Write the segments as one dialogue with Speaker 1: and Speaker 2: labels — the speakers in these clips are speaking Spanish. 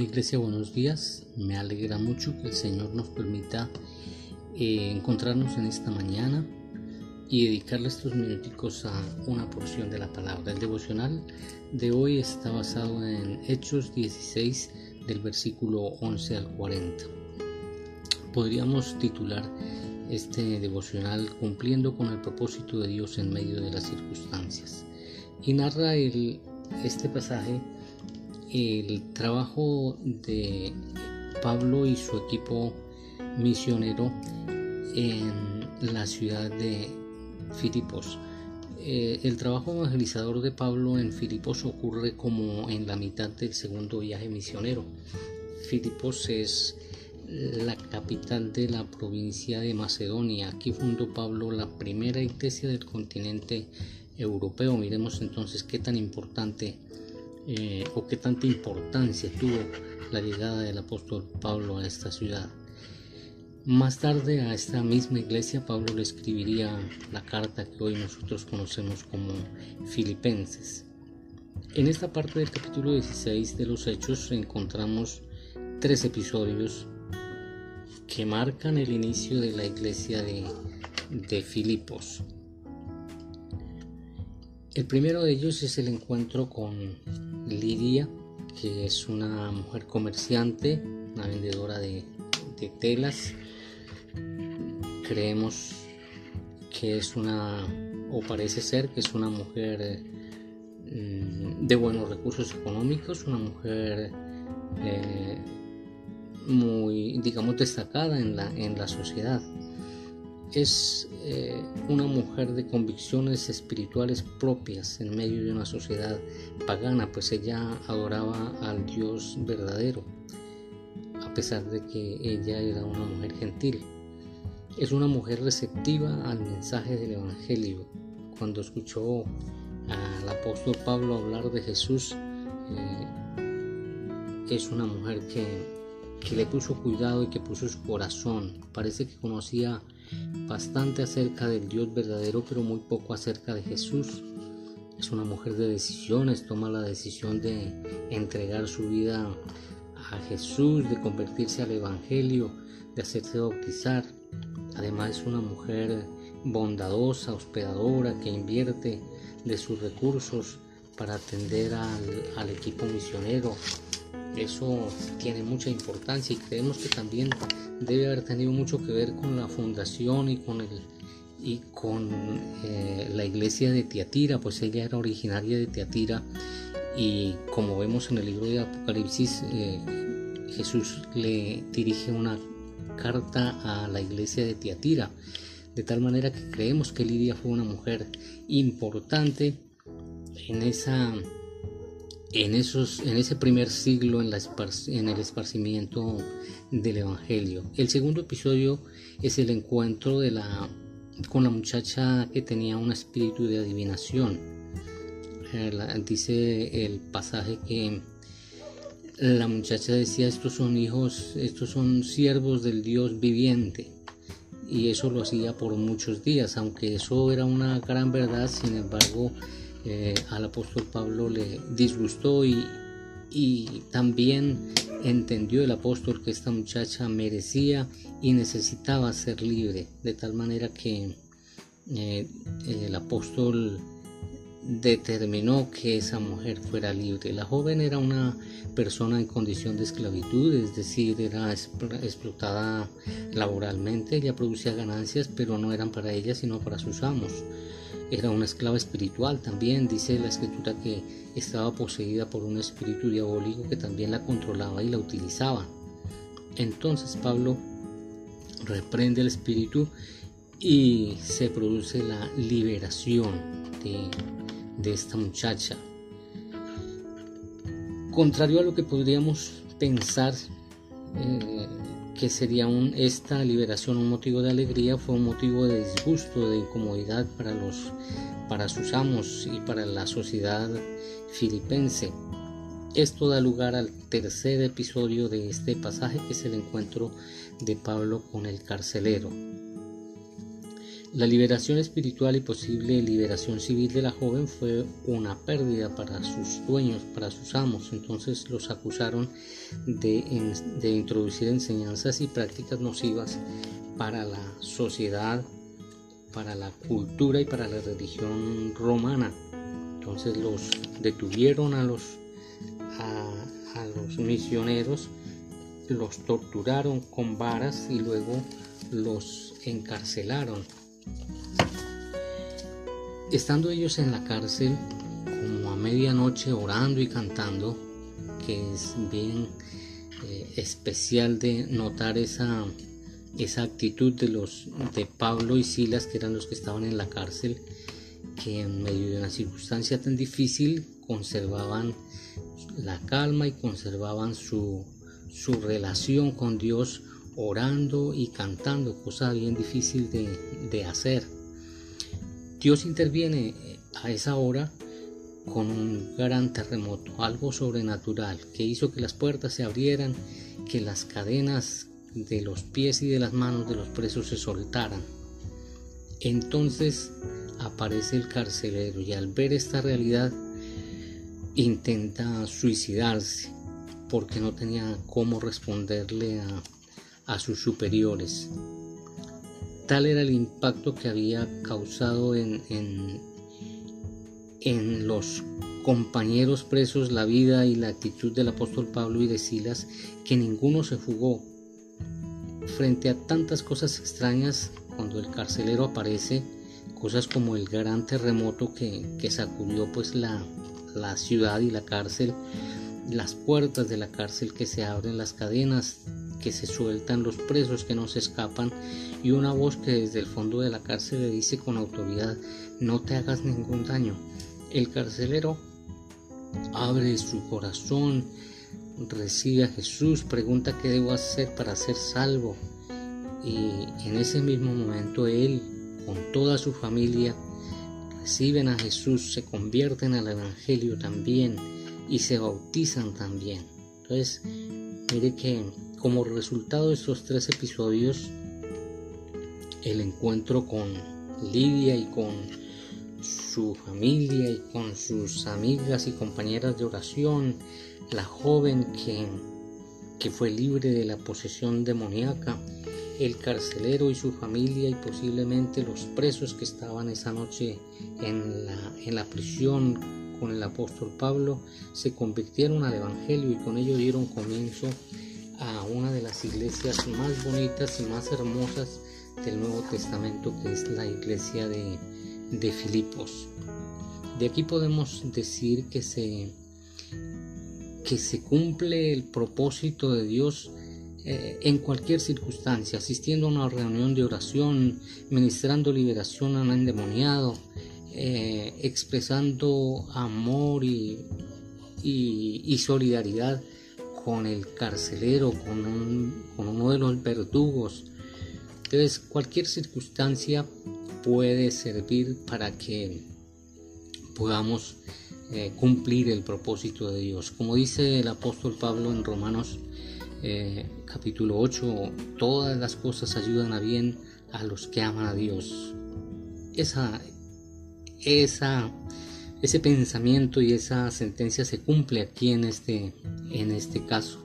Speaker 1: Amada Iglesia, buenos días. Me alegra mucho que el Señor nos permita eh, encontrarnos en esta mañana y dedicarle estos minuticos a una porción de la palabra. El devocional de hoy está basado en Hechos 16 del versículo 11 al 40. Podríamos titular este devocional cumpliendo con el propósito de Dios en medio de las circunstancias. Y narra el, este pasaje el trabajo de Pablo y su equipo misionero en la ciudad de Filipos. Eh, el trabajo evangelizador de Pablo en Filipos ocurre como en la mitad del segundo viaje misionero. Filipos es la capital de la provincia de Macedonia. Aquí fundó Pablo la primera iglesia del continente europeo. Miremos entonces qué tan importante eh, o qué tanta importancia tuvo la llegada del apóstol Pablo a esta ciudad. Más tarde a esta misma iglesia Pablo le escribiría la carta que hoy nosotros conocemos como Filipenses. En esta parte del capítulo 16 de los Hechos encontramos tres episodios que marcan el inicio de la iglesia de, de Filipos. El primero de ellos es el encuentro con Lidia, que es una mujer comerciante, una vendedora de, telas. Creemos que es una, o parece ser que es una mujer mm, de buenos recursos económicos, una mujer eh, muy, digamos, destacada en la, en la sociedad es eh, una mujer de convicciones espirituales propias en medio de una sociedad pagana, pues ella adoraba al Dios verdadero, a pesar de que ella era una mujer gentil. Es una mujer receptiva al mensaje del Evangelio. Cuando escuchó al apóstol Pablo hablar de Jesús, eh, es una mujer que, que le puso cuidado y que puso su corazón. Parece que conocía bastante acerca del Dios verdadero, pero muy poco acerca de Jesús. Es una mujer de decisiones, toma la decisión de entregar su vida a Jesús, de convertirse al Evangelio, de hacerse bautizar. Además es una mujer bondadosa, hospedadora, que invierte de sus recursos para atender al, al equipo misionero, eso tiene mucha importancia y creemos que también debe haber tenido mucho que ver con la fundación y con el y con eh, la iglesia de Tiatira, pues ella era originaria de Tiatira y como vemos en el libro de Apocalipsis, eh, Jesús le dirige una carta a la iglesia de Tiatira, de tal manera que creemos que Lidia fue una mujer importante en esa en, esos, en ese primer siglo en, la en el esparcimiento del Evangelio. El segundo episodio es el encuentro de la, con la muchacha que tenía un espíritu de adivinación. Eh, dice el pasaje que la muchacha decía estos son hijos, estos son siervos del Dios viviente. Y eso lo hacía por muchos días, aunque eso era una gran verdad, sin embargo, eh, al apóstol Pablo le disgustó y, también entendió el apóstol que esta muchacha merecía y necesitaba ser libre, de tal manera que eh, el apóstol determinó que esa mujer fuera libre. La joven era una persona en condición de esclavitud, es decir, era explotada laboralmente, ella producía ganancias, pero no eran para ella, sino para sus amos era una esclava espiritual también, dice la escritura que estaba poseída por un espíritu diabólico que también la controlaba y la utilizaba. Entonces Pablo reprende el espíritu y se produce la liberación de, esta muchacha. Contrario a lo que podríamos pensar, eh, que sería un, esta liberación un motivo de alegría, fue un motivo de disgusto, de incomodidad para, los, para sus amos y para la sociedad filipense. Esto da lugar al tercer episodio de este pasaje, que es el encuentro de Pablo con el carcelero. La liberación espiritual y posible liberación civil de la joven fue una pérdida para sus dueños, para sus amos. Entonces los acusaron de, introducir enseñanzas y prácticas nocivas para la sociedad, para la cultura y para la religión romana. Entonces los detuvieron a los, misioneros, los torturaron con varas y luego los encarcelaron Estando ellos en la cárcel, como a medianoche orando y cantando, que es bien eh, especial de notar esa, esa actitud de los de Pablo y Silas, que eran los que estaban en la cárcel, que en medio de una circunstancia tan difícil conservaban la calma y conservaban su, su relación con Dios orando y cantando, cosa bien difícil de, de hacer. Dios interviene a esa hora con un gran terremoto, algo sobrenatural, que hizo que las puertas se abrieran, que las cadenas de los pies y de las manos de los presos se soltaran. Entonces aparece el carcelero y al ver esta realidad intenta suicidarse porque no tenía cómo responderle a, a sus superiores. Tal era el impacto que había causado en, en, los compañeros presos la vida y la actitud del apóstol Pablo y de Silas que ninguno se fugó. Frente a tantas cosas extrañas, cuando el carcelero aparece, cosas como el gran terremoto que, sacudió pues la, la ciudad y la cárcel, las puertas de la cárcel que se abren, las cadenas que se sueltan, los presos que no se escapan y una voz que desde el fondo de la cárcel le dice con autoridad, no te hagas ningún daño. El carcelero abre su corazón, recibe a Jesús, pregunta qué debo hacer para ser salvo. Y en ese mismo momento él, con toda su familia, reciben a Jesús, se convierten al Evangelio también y se bautizan también. Entonces, mire que como resultado de estos tres episodios, el encuentro con Lidia y con su familia y con sus amigas y compañeras de oración, la joven que, que fue libre de la posesión demoníaca, el carcelero y su familia y posiblemente los presos que estaban esa noche en la, en la prisión con el apóstol Pablo, se convirtieron al Evangelio y con ello dieron comienzo a una de las iglesias más bonitas y más hermosas del Nuevo Testamento, que es la iglesia de, Filipos. De aquí podemos decir que se, que se cumple el propósito de Dios eh, en cualquier circunstancia, asistiendo a una reunión de oración, ministrando liberación a un endemoniado, eh, expresando amor y, y, solidaridad con el carcelero, con, con uno de los verdugos, entonces, cualquier circunstancia puede servir para que podamos eh, cumplir el propósito de Dios. Como dice el apóstol Pablo en Romanos eh, capítulo 8, todas las cosas ayudan a bien a los que aman a Dios. Esa, esa, ese pensamiento y esa sentencia se cumple aquí en este, en este caso.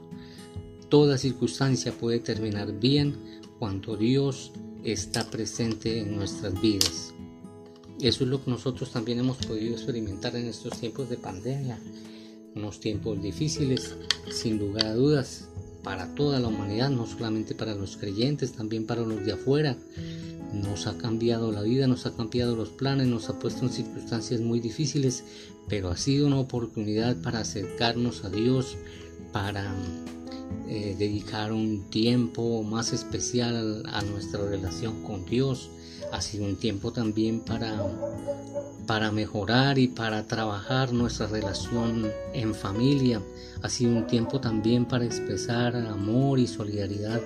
Speaker 1: Toda circunstancia puede terminar bien cuando Dios está presente en nuestras vidas. Eso es lo que nosotros también hemos podido experimentar en estos tiempos de pandemia, unos tiempos difíciles, sin lugar a dudas, para toda la humanidad, no solamente para los creyentes, también para los de afuera. Nos ha cambiado la vida, nos ha cambiado los planes, nos ha puesto en circunstancias muy difíciles, pero ha sido una oportunidad para acercarnos a Dios, para eh, dedicar un tiempo más especial a nuestra relación con Dios. Ha sido un tiempo también para, para mejorar y para trabajar nuestra relación en familia. Ha sido un tiempo también para expresar amor y solidaridad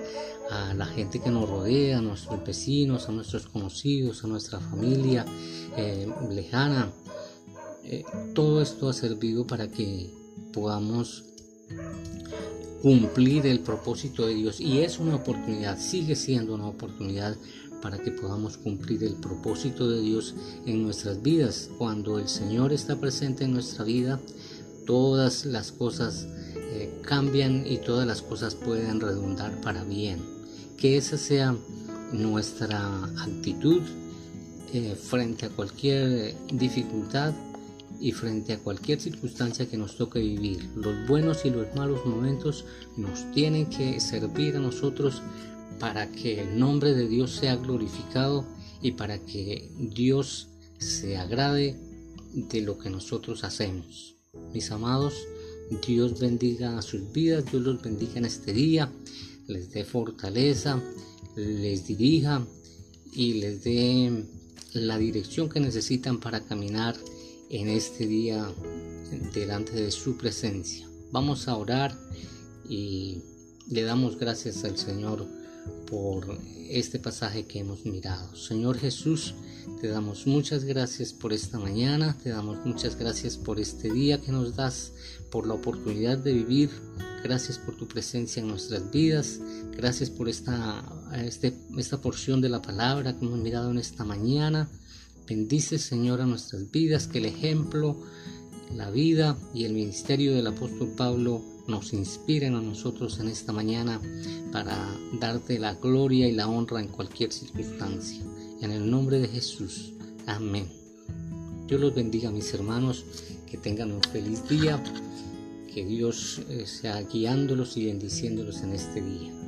Speaker 1: a la gente que nos rodea, a nuestros vecinos, a nuestros conocidos, a nuestra familia eh, lejana. Eh, todo esto ha servido para que podamos cumplir el propósito de Dios y es una oportunidad, sigue siendo una oportunidad para que podamos cumplir el propósito de Dios en nuestras vidas. Cuando el Señor está presente en nuestra vida, todas las cosas eh, cambian y todas las cosas pueden redundar para bien. Que esa sea nuestra actitud eh, frente a cualquier dificultad y frente a cualquier circunstancia que nos toque vivir. Los buenos y los malos momentos nos tienen que servir a nosotros para que el nombre de Dios sea glorificado y para que Dios se agrade de lo que nosotros hacemos. Mis amados, Dios bendiga a sus vidas, Dios los bendiga en este día, les dé fortaleza, les dirija y les dé la dirección que necesitan para caminar en este día delante de su presencia. Vamos a orar y le damos gracias al Señor por este pasaje que hemos mirado. Señor Jesús, te damos muchas gracias por esta mañana, te damos muchas gracias por este día que nos das, por la oportunidad de vivir. Gracias por tu presencia en nuestras vidas. Gracias por esta, este, esta porción de la palabra que hemos mirado en esta mañana. Bendice, Señor, a nuestras vidas, que el ejemplo, la vida y el ministerio del apóstol Pablo nos inspiren a nosotros en esta mañana para darte la gloria y la honra en cualquier circunstancia. En el nombre de Jesús. Amén. Dios los bendiga mis hermanos, que tengan un feliz día, que Dios eh, sea guiándolos y bendiciéndolos en este día.